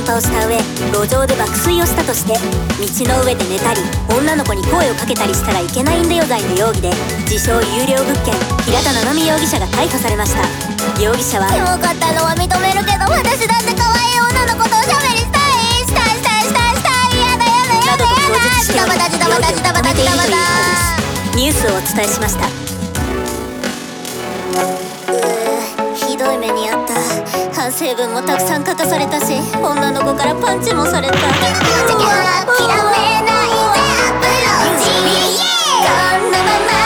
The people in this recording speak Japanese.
ナンパをした上路上で爆睡をしたとして道の上で寝たり女の子に声をかけたりしたらいけないんだよ罪の容疑で自称有料物件平田七海容疑者が逮捕されました。容疑者はキモかったのは認める。けど私だって可愛い女の子とおしゃべりしたいしたいしたいしたいしたいやだやだやなどと供だやだ述しておりジタバタジタバタジタバタジタバタニュースをお伝えしましたひどい目にあった反省文もたくさん書かされたし女の子からパンチもされた。諦めないでアプローチこのまま